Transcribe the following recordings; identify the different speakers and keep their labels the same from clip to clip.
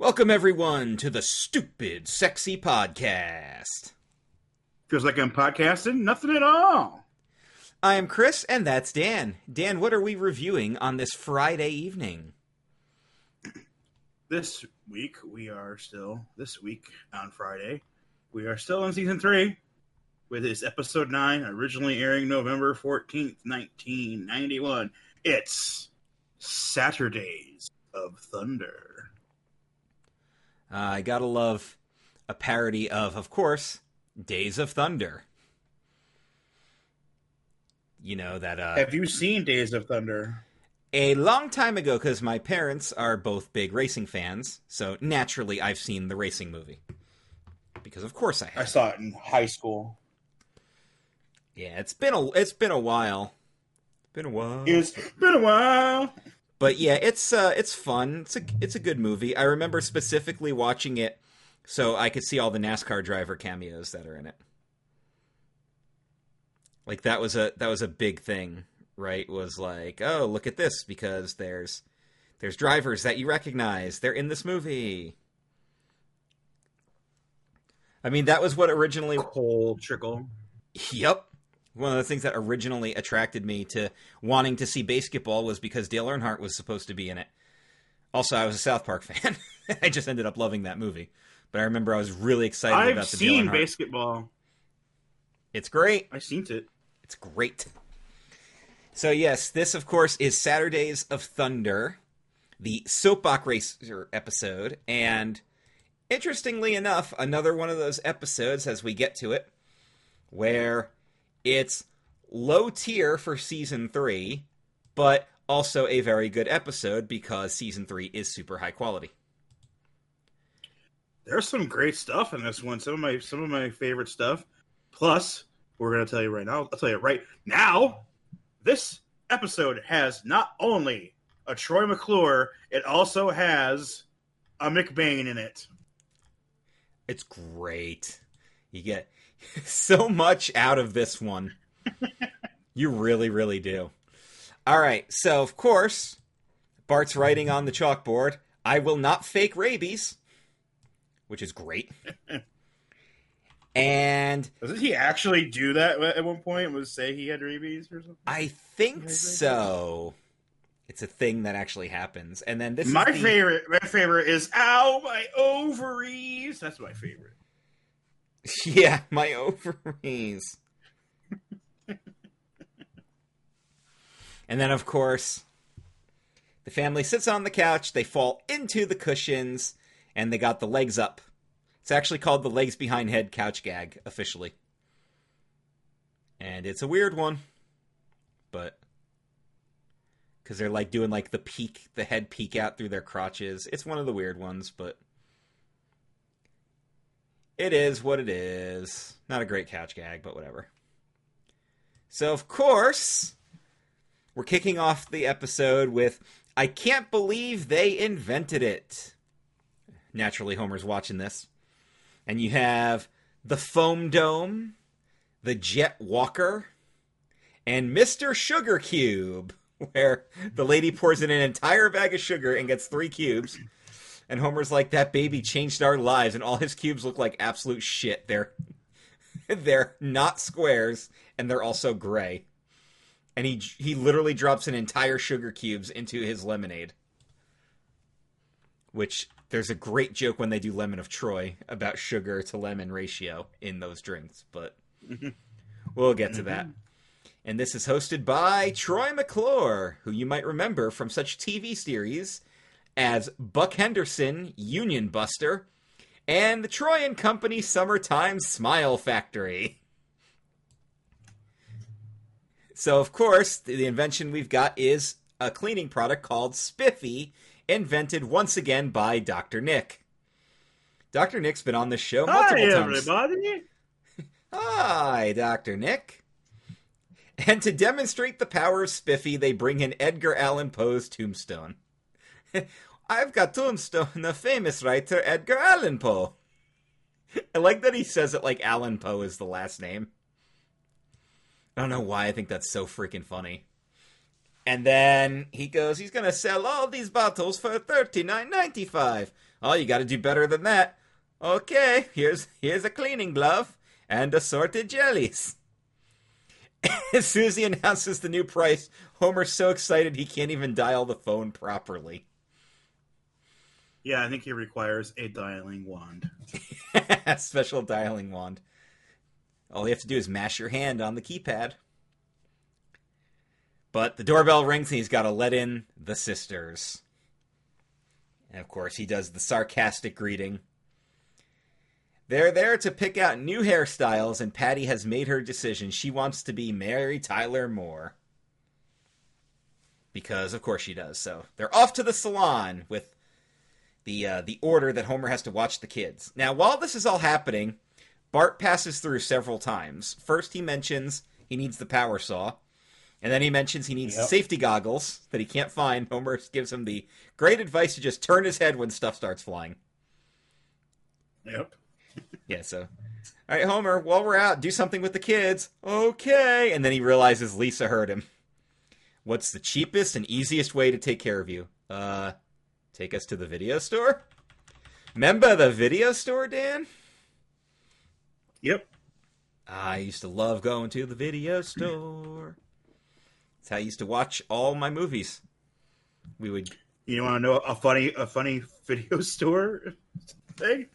Speaker 1: Welcome, everyone, to the Stupid Sexy Podcast.
Speaker 2: Feels like I'm podcasting nothing at all.
Speaker 1: I am Chris, and that's Dan. Dan, what are we reviewing on this Friday evening?
Speaker 2: This week, we are still, this week on Friday, we are still in season three with this episode nine, originally airing November 14th, 1991. It's Saturdays of Thunder.
Speaker 1: Uh, I gotta love a parody of, of course, Days of Thunder. You know, that. Uh,
Speaker 2: Have you seen Days of Thunder?
Speaker 1: a long time ago, because my parents are both big racing fans, so naturally I've seen the racing movie. Because of course I have.
Speaker 2: I saw it in high school.
Speaker 1: Yeah, it's been a it's been a while. Been a while.
Speaker 2: It's been a while.
Speaker 1: But yeah, it's uh it's fun. It's a it's a good movie. I remember specifically watching it so I could see all the NASCAR driver cameos that are in it. Like that was a that was a big thing, right? Was like, "Oh, look at this because there's there's drivers that you recognize. They're in this movie." I mean, that was what originally
Speaker 2: Cole Trickle.
Speaker 1: Yep. One of the things that originally attracted me to wanting to see BASEketball was because Dale Earnhardt was supposed to be in it. Also, I was a South Park fan. I just ended up loving that movie. But I remember I was really excited
Speaker 2: I've
Speaker 1: about the
Speaker 2: seen
Speaker 1: Dale Earnhardt.
Speaker 2: BASEketball.
Speaker 1: It's great.
Speaker 2: I've seen it.
Speaker 1: It's great. So yes, this of course is Saturdays of Thunder, the soapbox racer episode, and interestingly enough, another one of those episodes as we get to it, where it's low tier for season three, but also a very good episode because season three is super high quality.
Speaker 2: There's some great stuff in this one. Some of my some of my favorite stuff. Plus, we're gonna tell you right now. I'll tell you right now. This episode has not only a Troy McClure, it also has a McBain in it.
Speaker 1: It's great. You get so much out of this one. you really, really do. All right, so of course, Bart's writing on the chalkboard, I will not fake rabies, which is great. and
Speaker 2: Doesn't he actually do that at one point? Was say he had rabies or something?
Speaker 1: I think so. It's a thing that actually happens. And then this
Speaker 2: my
Speaker 1: is the-
Speaker 2: favorite, my favorite is "Ow, my ovaries." That's my favorite.
Speaker 1: Yeah, my ovaries. and then, of course, the family sits on the couch, they fall into the cushions, and they got the legs up. It's actually called the legs behind head couch gag, officially. And it's a weird one, but. Because they're like doing like the peek, the head peek out through their crotches. It's one of the weird ones, but it is what it is. Not a great couch gag, but whatever. So, of course, we're kicking off the episode with I can't believe they invented it. Naturally, Homer's watching this. And you have the Foam Dome, the Jet Walker, and Mr. Sugar Cube, where the lady pours in an entire bag of sugar and gets three cubes. And Homer's like, that baby changed our lives, and all his cubes look like absolute shit. They're they're not squares, and they're also gray. And he he literally drops an entire sugar cubes into his lemonade. Which there's a great joke when they do Lemon of Troy about sugar to lemon ratio in those drinks, but we'll get to that. And this is hosted by Troy McClure, who you might remember from such TV series as Buck Henderson, Union Buster, and the Troy and Company Summertime Smile Factory. So, of course, the invention we've got is a cleaning product called Spiffy, invented once again by Dr. Nick. Dr. Nick's been on this show multiple
Speaker 2: Hi,
Speaker 1: times.
Speaker 2: everybody.
Speaker 1: Hi, Dr. Nick. And to demonstrate the power of Spiffy, they bring in Edgar Allan Poe's tombstone. I've got tombstone, the famous writer Edgar Allan Poe. I like that he says it like Allan Poe is the last name. I don't know why I think that's so freaking funny. And then he goes, he's gonna sell all these bottles for thirty nine ninety five. Oh, you got to do better than that. Okay, here's here's a cleaning glove and assorted jellies. As he announces the new price, Homer's so excited he can't even dial the phone properly.
Speaker 2: Yeah, I think he requires a dialing wand.
Speaker 1: Special dialing wand. All you have to do is mash your hand on the keypad. But the doorbell rings and he's got to let in the sisters. And of course, he does the sarcastic greeting. They're there to pick out new hairstyles, and Patty has made her decision. She wants to be Mary Tyler Moore. Because, of course, she does. So they're off to the salon with the uh, the order that Homer has to watch the kids. Now, while this is all happening, Bart passes through several times. First, he mentions he needs the power saw, and then he mentions he needs
Speaker 2: Yep.
Speaker 1: safety goggles that he can't find. Homer gives him the great advice to just turn his head when stuff starts flying.
Speaker 2: Yep.
Speaker 1: Yeah, so. All right, Homer, while we're out, do something with the kids. Okay. And then he realizes Lisa heard him. What's the cheapest and easiest way to take care of you? Uh, take us to the video store? Remember the video store, Dan?
Speaker 2: Yep.
Speaker 1: I used to love going to the video store. That's how I used to watch all my movies. We would.
Speaker 2: You want to know a funny a funny video store thing?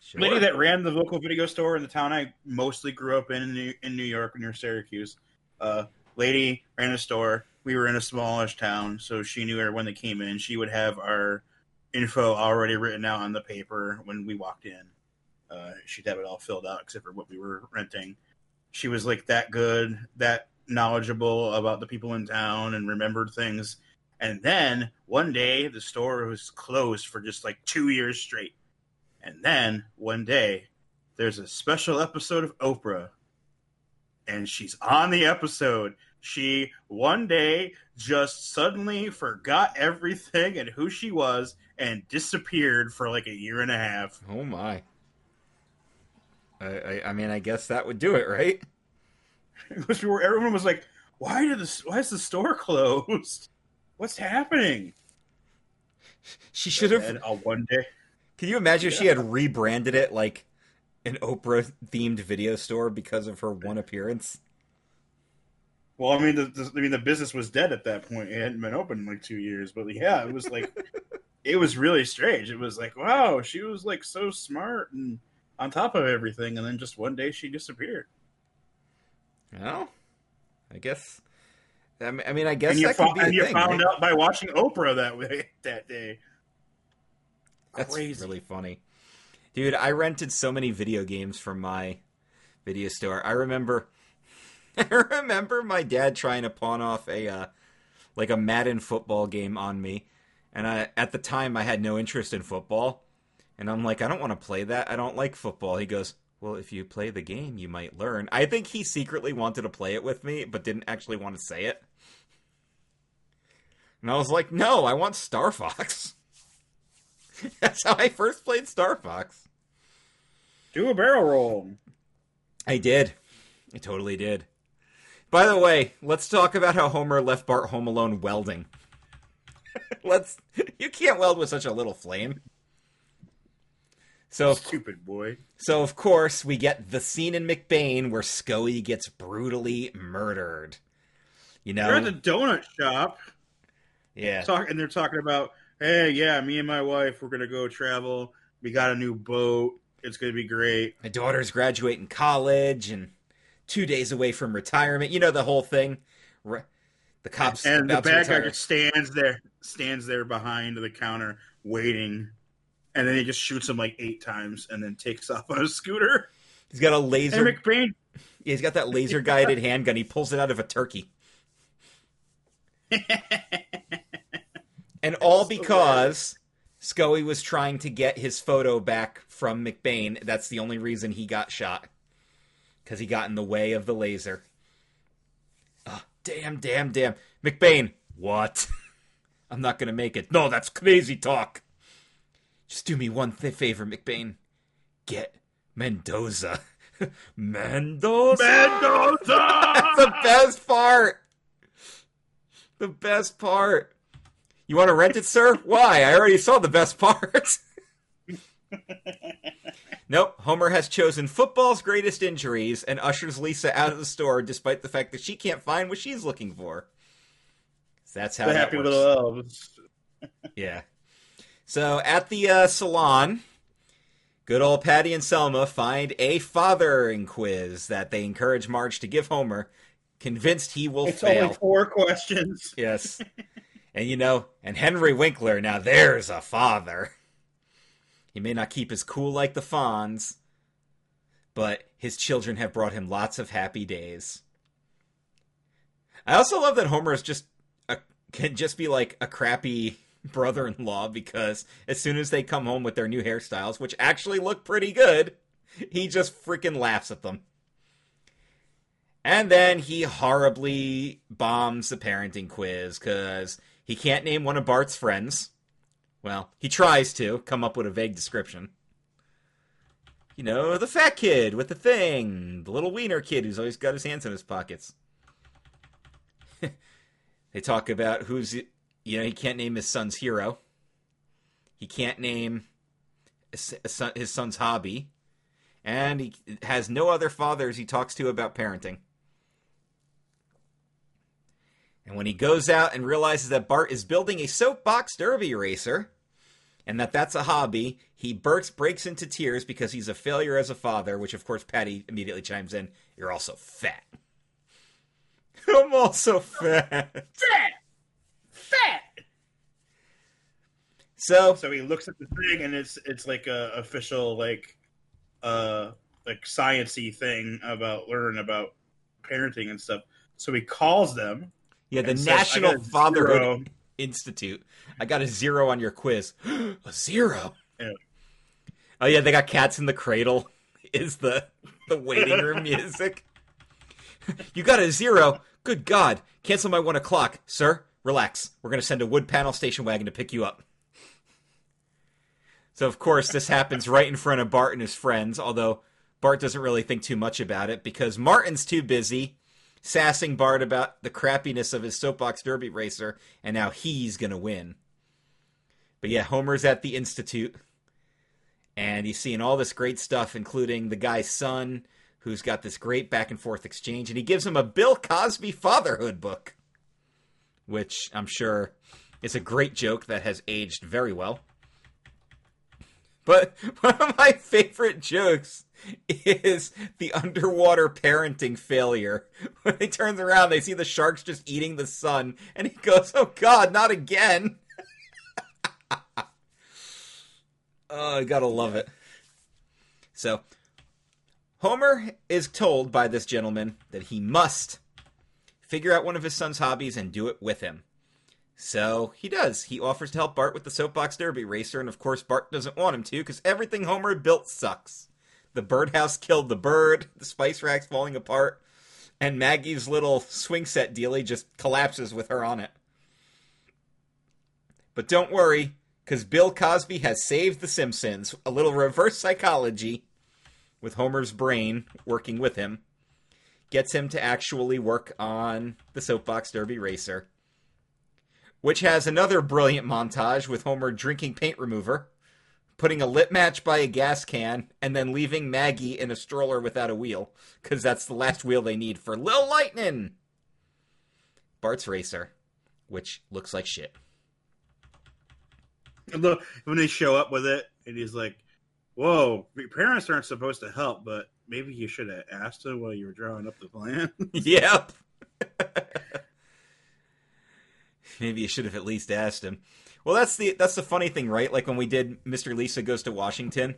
Speaker 1: Sure.
Speaker 2: lady that ran the local video store in the town I mostly grew up in in New, in New York near Syracuse. Uh, lady ran a store. We were in a smallish town, so she knew everyone that came in. She would have our info already written out on the paper when we walked in. Uh, she'd have it all filled out except for what we were renting. She was like that good, that knowledgeable about the people in town and remembered things. And then one day the store was closed for just like two years straight. And then one day, there's a special episode of Oprah, and she's on the episode. She one day just suddenly forgot everything and who she was and disappeared for like a year and a half.
Speaker 1: Oh my. I, I, I mean, I guess that would do it, right?
Speaker 2: Because everyone was like, "Why did this? Why is the store closed? What's happening?"
Speaker 1: She should have.
Speaker 2: And uh, one day,
Speaker 1: Can you imagine if she had rebranded it like an Oprah themed video store because of her one appearance?
Speaker 2: Well, I mean, the, the I mean, the business was dead at that point. It hadn't been open in like two years, but yeah, it was like, it was really strange. It was like, wow, she was like so smart and on top of everything, and then just one day she disappeared.
Speaker 1: Well, I guess. I mean, I, guess
Speaker 2: and you,
Speaker 1: that
Speaker 2: fo-
Speaker 1: could be a
Speaker 2: and you
Speaker 1: thing,
Speaker 2: found
Speaker 1: right?
Speaker 2: out by watching Oprah that way that day.
Speaker 1: That's
Speaker 2: Crazy.
Speaker 1: really funny, dude. I rented so many video games from my video store. I remember, I remember my dad trying to pawn off a uh, like a Madden football game on me, and I at the time I had no interest in football, and I'm like, I don't want to play that. I don't like football. He goes, Well, if you play the game, you might learn. I think he secretly wanted to play it with me, but didn't actually want to say it. And I was like, No, I want Star Fox. That's how I first played Star Fox.
Speaker 2: Do a barrel roll.
Speaker 1: I did. I totally did. By the way, let's talk about how Homer left Bart home alone welding. let's. You can't weld with such a little flame. So,
Speaker 2: Stupid boy.
Speaker 1: so of course, we get the scene in McBain where Scully gets brutally murdered. You know,
Speaker 2: They're at the donut shop.
Speaker 1: yeah,
Speaker 2: talk and they're talking about hey yeah me and my wife we're gonna go travel we got a new boat it's gonna be great
Speaker 1: my daughter's graduating college and two days away from retirement. You know the whole thing. Re- The cops
Speaker 2: and the bad guy just stands there stands there behind the counter waiting and then he just shoots him like eight times and then takes off on a scooter
Speaker 1: He's got a
Speaker 2: and
Speaker 1: laser.
Speaker 2: mcbain
Speaker 1: He's got that laser guided handgun. He pulls it out of a turkey. And all
Speaker 2: So
Speaker 1: because Scully was trying to get his photo back from McBain. That's the only reason he got shot. Because he got in the way of the laser. Ah, damn, damn, damn. McBain, what? I'm not going to make it. No, that's crazy talk. Just do me one th- favor, McBain. Get Mendoza. Mendoza!
Speaker 2: mendoza
Speaker 1: That's the best part. The best part. You want to rent it, sir? Why? I already saw the best part. nope, Homer has chosen football's greatest injuries and ushers Lisa out of the store despite the fact that she can't find what she's looking for. That's how
Speaker 2: the
Speaker 1: that
Speaker 2: happy
Speaker 1: works.
Speaker 2: little elves.
Speaker 1: Yeah. So at the uh, salon, good old Patty and Selma find a fathering quiz that they encourage Marge to give Homer, convinced he will
Speaker 2: It's
Speaker 1: fail.
Speaker 2: only four questions.
Speaker 1: Yes. and you know, and Henry Winkler, now there's a father. He may not keep his cool like the Fonz, but his children have brought him lots of happy days. I also love that Homer is just a, can just be like a crappy brother-in-law because as soon as they come home with their new hairstyles, which actually look pretty good, he just freaking laughs at them. And then he horribly bombs the parenting quiz because he can't name one of Bart's friends. Well, he tries to come up with a vague description. You know, the fat kid with the thing, the little wiener kid who's always got his hands in his pockets. they talk about who's, you know, he can't name his son's hero. He can't name his son's hobby. And he has no other fathers he talks to about parenting. And when he goes out and realizes that Bart is building a soapbox derby racer, and that that's a hobby, he bursts, breaks into tears because he's a failure as a father, which of course Patty immediately chimes in, You're also fat. I'm also fat.
Speaker 2: Fat! Fat!
Speaker 1: So,
Speaker 2: So he looks at the thing and it's it's like a official like uh like sciency thing about learning about parenting and stuff. So he calls them.
Speaker 1: Yeah, the
Speaker 2: and
Speaker 1: National Fatherhood
Speaker 2: zero."
Speaker 1: Institute. I got a zero on your quiz. a zero.
Speaker 2: Yeah.
Speaker 1: Oh yeah, they got cats in the cradle. Is the the waiting room music? you got a zero. Good God! Cancel my one o'clock, sir. Relax. We're gonna send a wood panel station wagon to pick you up. So of course this happens right in front of Bart and his friends. Although Bart doesn't really think too much about it because Martin's too busy sassing Bart about the crappiness of his soapbox derby racer, and now he's gonna win. But yeah, Homer's at the Institute, and he's seeing all this great stuff, including the guy's son, who's got this great back and forth exchange, and he gives him a Bill Cosby fatherhood book, which I'm sure is a great joke that has aged very well. But one of my favorite jokes is the underwater parenting failure. When he turns around, they see the sharks just eating the sun, and he goes, Oh God, not again. oh, I gotta love it. So, Homer is told by this gentleman that he must figure out one of his son's hobbies and do it with him. So he does. He offers to help Bart with the soapbox derby racer, and of course Bart doesn't want him to because everything Homer built sucks. The birdhouse killed the bird, the spice rack's falling apart, and Maggie's little swing set dealie just collapses with her on it. But don't worry, because Bill Cosby has saved The Simpsons. A little reverse psychology with Homer's brain working with him gets him to actually work on the soapbox derby racer which has another brilliant montage with Homer drinking paint remover, putting a lit match by a gas can, and then leaving Maggie in a stroller without a wheel, because that's the last wheel they need for Lil Lightning! Bart's Racer, which looks like shit.
Speaker 2: And look, when they show up with it, and he's like, "Whoa, your parents aren't supposed to help, but maybe you should have asked them while you were drawing up the plan."
Speaker 1: yep. Maybe you should have at least asked him. Well, that's the that's the funny thing, right? Like when we did Mr. Lisa goes to Washington,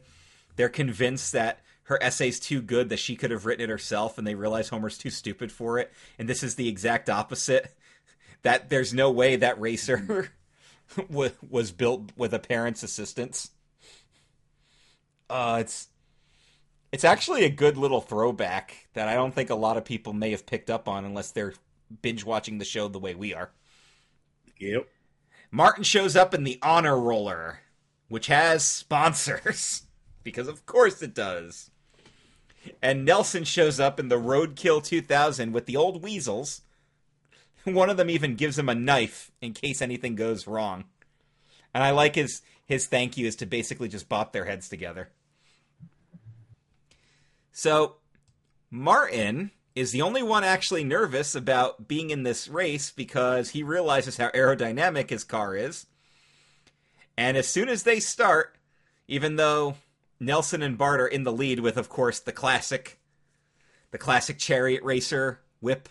Speaker 1: they're convinced that her essay's too good that she could have written it herself, and they realize Homer's too stupid for it. And this is the exact opposite. That there's no way that racer was built with a parent's assistance. Uh, it's it's actually a good little throwback that I don't think a lot of people may have picked up on unless they're binge watching the show the way we are.
Speaker 2: Yep.
Speaker 1: Martin shows up in the honor roller, which has sponsors, because of course it does. And Nelson shows up in the Roadkill 2000 with the old weasels, One of them even gives him a knife in case anything goes wrong. And I like his his thank you is to basically just bop their heads together. So Martin is the only one actually nervous about being in this race because he realizes how aerodynamic his car is. And as soon as they start, even though Nelson and Bart are in the lead with, of course, the classic, the classic chariot racer whip,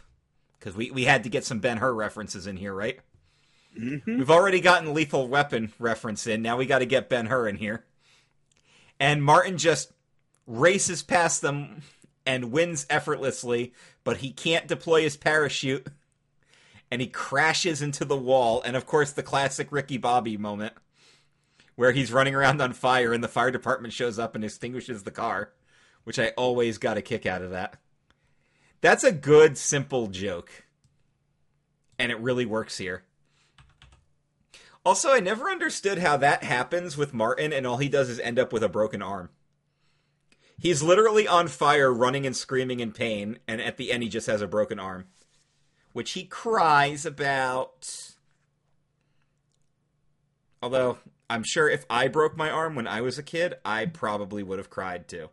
Speaker 1: because we, we had to get some Ben Hur references in here, right?
Speaker 2: Mm-hmm.
Speaker 1: We've already gotten Lethal Weapon reference in. Now we got to get Ben Hur in here. And Martin just races past them and wins effortlessly, but he can't deploy his parachute. And he crashes into the wall. And of course, the classic Ricky Bobby moment where he's running around on fire and the fire department shows up and extinguishes the car, which I always got a kick out of that. That's a good, simple joke. And it really works here. Also, I never understood how that happens with Martin, and all he does is end up with a broken arm. He's literally on fire, running and screaming in pain, and at the end, he just has a broken arm. Which he cries about. Although, I'm sure if I broke my arm when I was a kid, I probably would have cried too.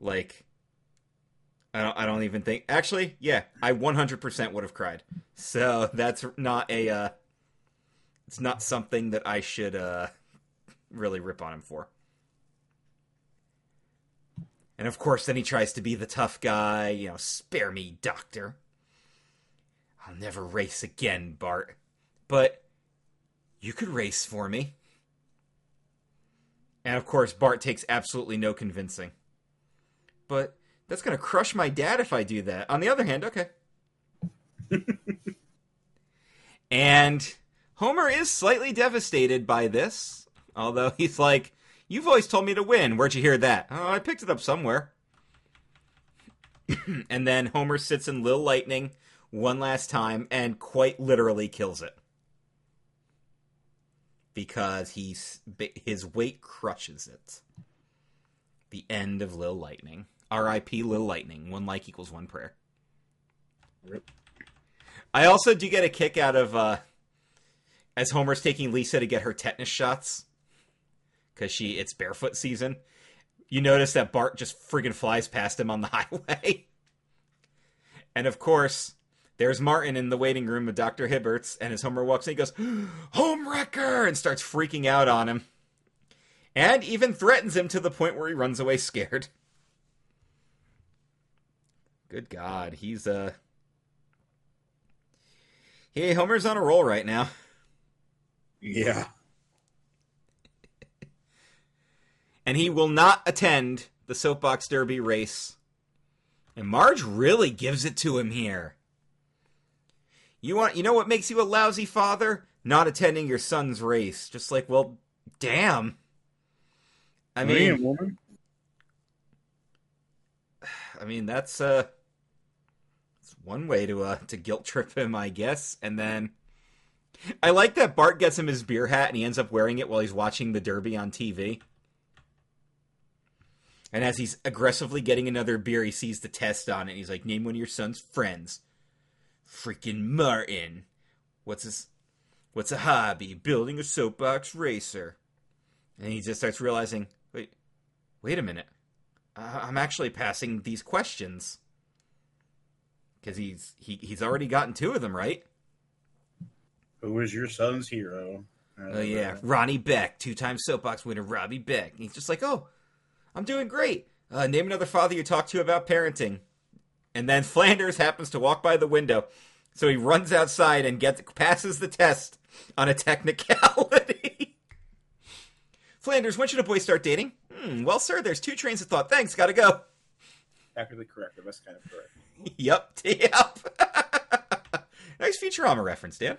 Speaker 1: Like, I don't, I don't even think. Actually, yeah, I 100% would have cried. So that's not a. Uh, it's not something that I should uh, really rip on him for. And of course, then he tries to be the tough guy. You know, spare me, Doctor. I'll never race again, Bart. But you could race for me. And of course, Bart takes absolutely no convincing. But that's going to crush my dad if I do that. On the other hand, okay. and Homer is slightly devastated by this, although he's like, You've always told me to win. Where'd you hear that? Oh, I picked it up somewhere. and then Homer sits in Lil Lightning one last time and quite literally kills it. Because he's his weight crushes it. The end of Lil Lightning. R.I.P. Lil Lightning. One like equals one prayer.
Speaker 2: Rip.
Speaker 1: I also do get a kick out of uh, as Homer's taking Lisa to get her tetanus shots because she it's barefoot season. You notice that Bart just friggin' flies past him on the highway. and of course, there's Martin in the waiting room with Dr. Hibberts, and as Homer walks in, he goes, Home Wrecker! and starts freaking out on him. And even threatens him to the point where he runs away scared. Good God, he's, uh. Hey, Homer's on a roll right now.
Speaker 2: Yeah.
Speaker 1: And he will not attend the soapbox derby race. And Marge really gives it to him here. You want you know what makes you a lousy father? Not attending your son's race. Just like, well, damn. I mean,
Speaker 2: Man, woman.
Speaker 1: I mean that's uh it's one way to uh to guilt trip him, I guess. And then I like that Bart gets him his beer hat and he ends up wearing it while he's watching the derby on TV. And as he's aggressively getting another beer, he sees the test on it. And he's like, "Name one of your son's friends." Freaking Martin. What's his? What's a hobby? Building a soapbox racer. And he just starts realizing, wait, wait a minute. Uh, I'm actually passing these questions because he's he, he's already gotten two of them right.
Speaker 2: Who is your son's hero?
Speaker 1: Oh yeah, Ronnie Beck, two-time soapbox winner Robbie Beck. And he's just like, oh, I'm doing great. Uh, name another father you talk to about parenting. And then Flanders happens to walk by the window, so he runs outside and gets passes the test on a technicality. Flanders, when should a boy start dating? Hmm, well, sir, there's two trains of thought. Thanks, gotta go.
Speaker 2: Technically correct. That's kind of correct.
Speaker 1: yep, yep. nice Futurama reference, Dan.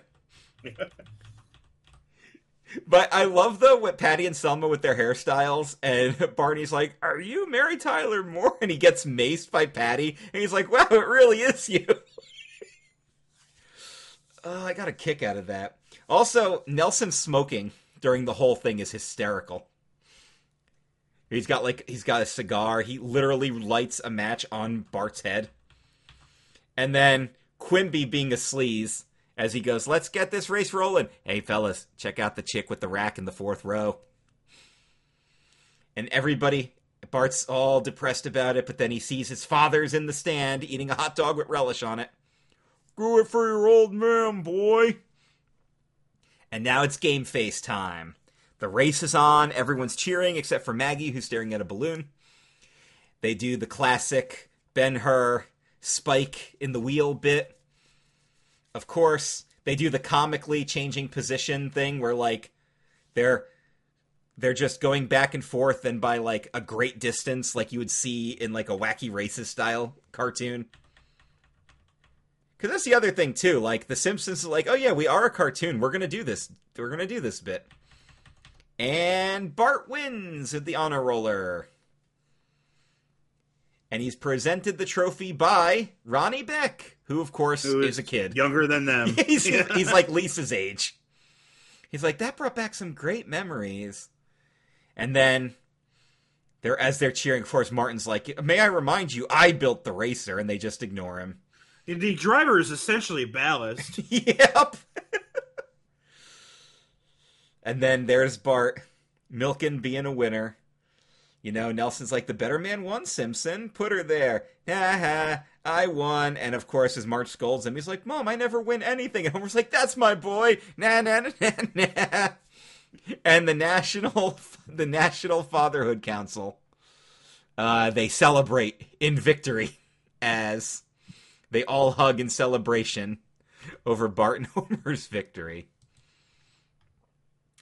Speaker 1: But I love though what Patty and Selma with their hairstyles, and Barney's like, "Are you Mary Tyler Moore?" And he gets maced by Patty, and he's like, "Wow, it really is you." oh, I got a kick out of that. Also, Nelson smoking during the whole thing is hysterical. He's got like he's got a cigar. He literally lights a match on Bart's head, and then Quimby being a sleaze as he goes, Let's get this race rolling. Hey, fellas, check out the chick with the rack in the fourth row. And everybody, Bart's all depressed about it, but then he sees his father's in the stand eating a hot dog with relish on it. Do it for your old man, boy. And now it's game face time. The race is on, everyone's cheering except for Maggie, who's staring at a balloon. They do the classic Ben Hur spike in the wheel bit. Of course, they do the comically changing position thing where like they're they're just going back and forth and by like a great distance like you would see in like a Wacky Races style cartoon. Cuz that's the other thing too, like the Simpsons is like, "Oh yeah, we are a cartoon. We're to do this. We're to do this bit." And Bart wins with the honor roller and he's presented the trophy by Ronnie Beck, who of course
Speaker 2: Who
Speaker 1: is, a kid.
Speaker 2: younger than them.
Speaker 1: he's,
Speaker 2: Yeah.
Speaker 1: he's like Lisa's age. He's like that brought back some great memories. And then they're as they're cheering, for course, Martin's like, "May I remind you, I built the racer," and they just ignore him.
Speaker 2: the driver is essentially ballast.
Speaker 1: yep. and then there's Bart, Milken being a winner. You know, Nelson's like, the better man won, Simpson. Put her there. Ha ha, I won. And of course, as Marge scolds him, he's like, Mom, I never win anything. And Homer's like, that's my boy. Nah, nah, nah, nah, nah. And the National, the National Fatherhood Council, uh, they celebrate in victory as they all hug in celebration over Bart and Homer's victory.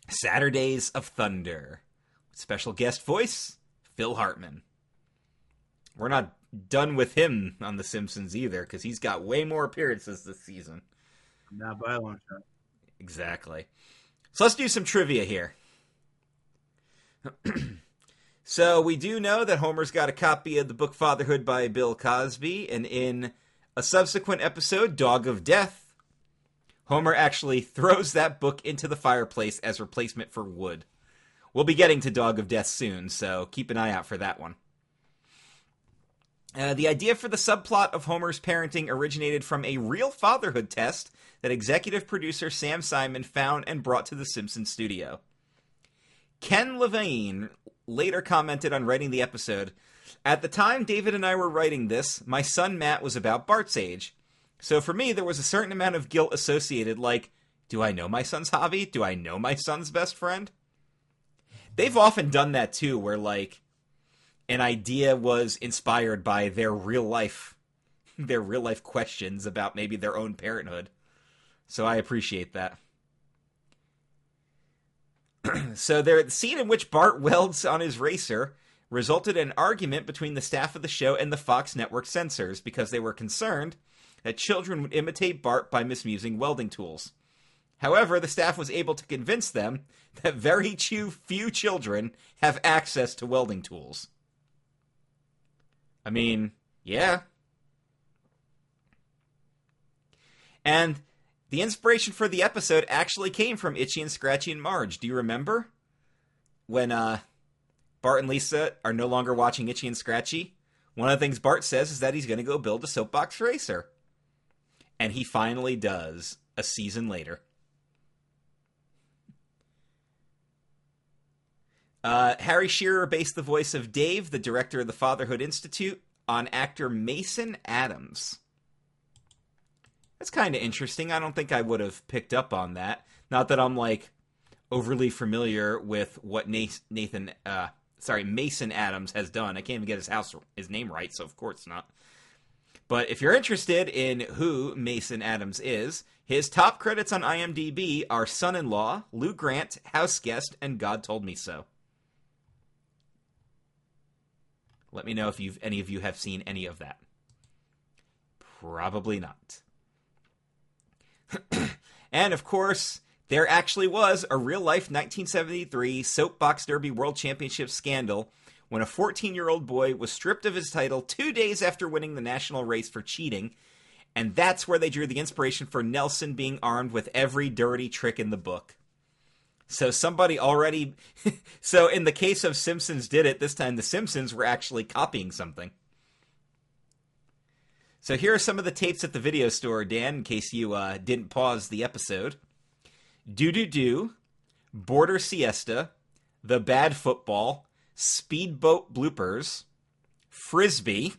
Speaker 1: Saturdays of Thunder. Special guest voice, Phil Hartman. We're not done with him on The Simpsons either, because he's got way more appearances this season.
Speaker 2: Not by a long shot.
Speaker 1: Exactly. So let's do some trivia here. so we do know that Homer's got a copy of the book Fatherhood by Bill Cosby, and in a subsequent episode, Dog of Death, Homer actually throws that book into the fireplace as replacement for wood. We'll be getting to Dog of Death soon, so keep an eye out for that one. Uh, the idea for the subplot of Homer's parenting originated from a real fatherhood test that executive producer Sam Simon found and brought to the Simpsons studio. Ken Levine later commented on writing the episode At the time David and I were writing this, my son Matt was about Bart's age. So for me, there was a certain amount of guilt associated, like, do I know my son's hobby? Do I know my son's best friend? They've often done that too, where like an idea was inspired by their real life their real life questions about maybe their own parenthood. So I appreciate that. so the scene in which Bart welds on his racer resulted in an argument between the staff of the show and the Fox network censors because they were concerned that children would imitate Bart by misusing welding tools. However, the staff was able to convince them that very few, few children have access to welding tools. I mean, yeah. And the inspiration for the episode actually came from Itchy and Scratchy and Marge. Do you remember? When uh, Bart and Lisa are no longer watching Itchy and Scratchy, one of the things Bart says is that he's going to go build a soapbox racer. And he finally does a season later. Uh, Harry Shearer based the voice of Dave, the director of the Fatherhood Institute, on actor Mason Adams. That's kind of interesting. I don't think I would have picked up on that. Not that I'm like overly familiar with what Nathan, uh, sorry, Mason Adams has done. I can't even get his house, his name right, so of course not. But if you're interested in who Mason Adams is, his top credits on IMDb are Son in Law, Lou Grant, House Guest, and God Told Me So. Let me know if you've any of you have seen any of that. Probably not. and of course, there actually was a real life 1973 Soapbox Derby World Championship scandal when a 14 year old boy was stripped of his title two days after winning the national race for cheating. And that's where they drew the inspiration for Nelson being armed with every dirty trick in the book. So somebody already. so in the case of Simpsons did it, this time the Simpsons were actually copying something. So here are some of the tapes at the video store, Dan, in case you uh, didn't pause the episode. Do Do Do, Border Siesta, The Bad Football, Speedboat Bloopers, Frisbee,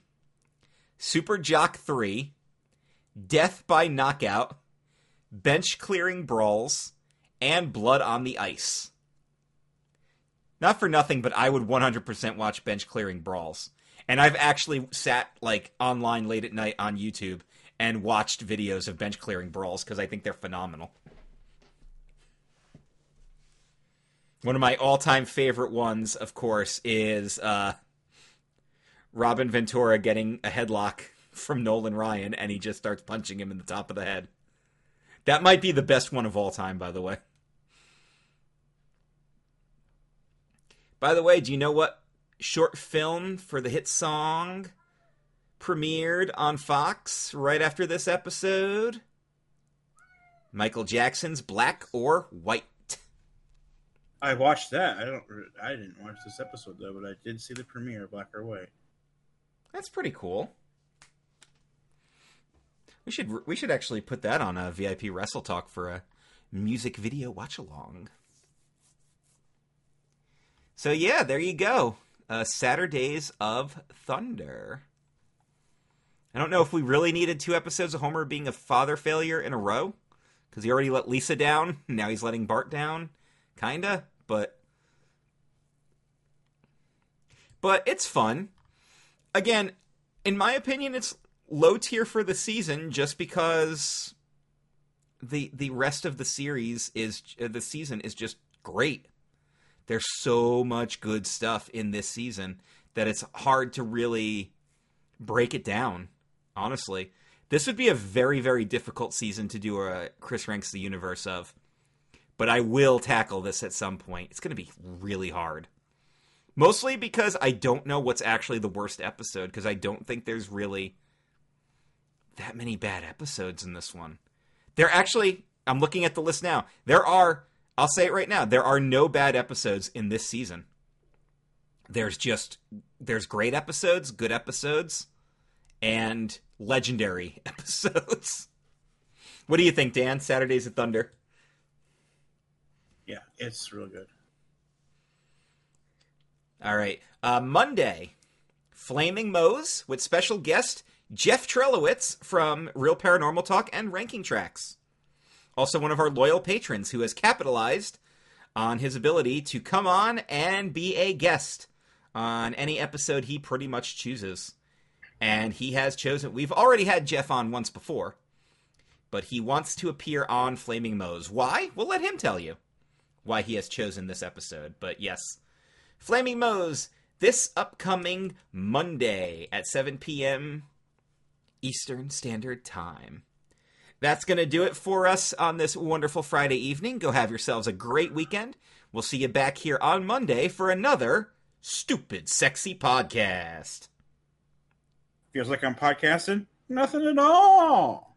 Speaker 1: Super Jock 3, Death by Knockout, Bench Clearing Brawls, and Blood on the Ice. Not for nothing, but I would 100% watch Bench Clearing Brawls. And I've actually sat like online late at night on YouTube and watched videos of bench clearing brawls because I think they're phenomenal. One of my all-time favorite ones, of course, is uh, Robin Ventura getting a headlock from Nolan Ryan, and he just starts punching him in the top of the head. That might be the best one of all time, by the way. By the way, do you know what short film for the hit song premiered on Fox right after this episode. Michael Jackson's Black or White.
Speaker 2: I watched that. I don't. I didn't watch this episode though, but I did see the premiere, Black or White.
Speaker 1: That's pretty cool. We should we should actually put that on a VIP Wrestle Talk for a music video watch along. So yeah, there you go uh, Saturdays of Thunder. I don't know if we really needed two episodes of Homer being a father failure in a row because he already let Lisa down. Now he's letting Bart down, kinda. But but it's fun. Again, in my opinion, it's low tier for the season just because the the rest of the series is uh, the season is just great. There's so much good stuff in this season that it's hard to really break it down, honestly. This would be a very, very difficult season to do a Chris Ranks the Universe of. But I will tackle this at some point. It's going to be really hard. Mostly because I don't know what's actually the worst episode, because I don't think there's really that many bad episodes in this one. There actually, I'm looking at the list now. There are I'll say it right now. There are no bad episodes in this season. There's just there's great episodes, good episodes, and legendary episodes. what do you think, Dan? Saturdays at Thunder.
Speaker 2: Yeah, it's real good.
Speaker 1: All right. Uh, Monday, Flaming Moe's with special guest Jeff Trelowitz from Real Paranormal Talk and Ranking Tracks also one of our loyal patrons who has capitalized on his ability to come on and be a guest on any episode he pretty much chooses. And he has chosen, we've already had Jeff on once before, but he wants to appear on Flaming Moe's. Why? We'll let him tell you why he has chosen this episode. But yes, Flaming Moe's this upcoming Monday at 7 p.m. Eastern Standard Time. That's going to do it for us on this wonderful Friday evening. Go have yourselves a great weekend. We'll see you back here on Monday for another Stupid Sexy Podcast.
Speaker 2: Feels like I'm podcasting? Nothing at all.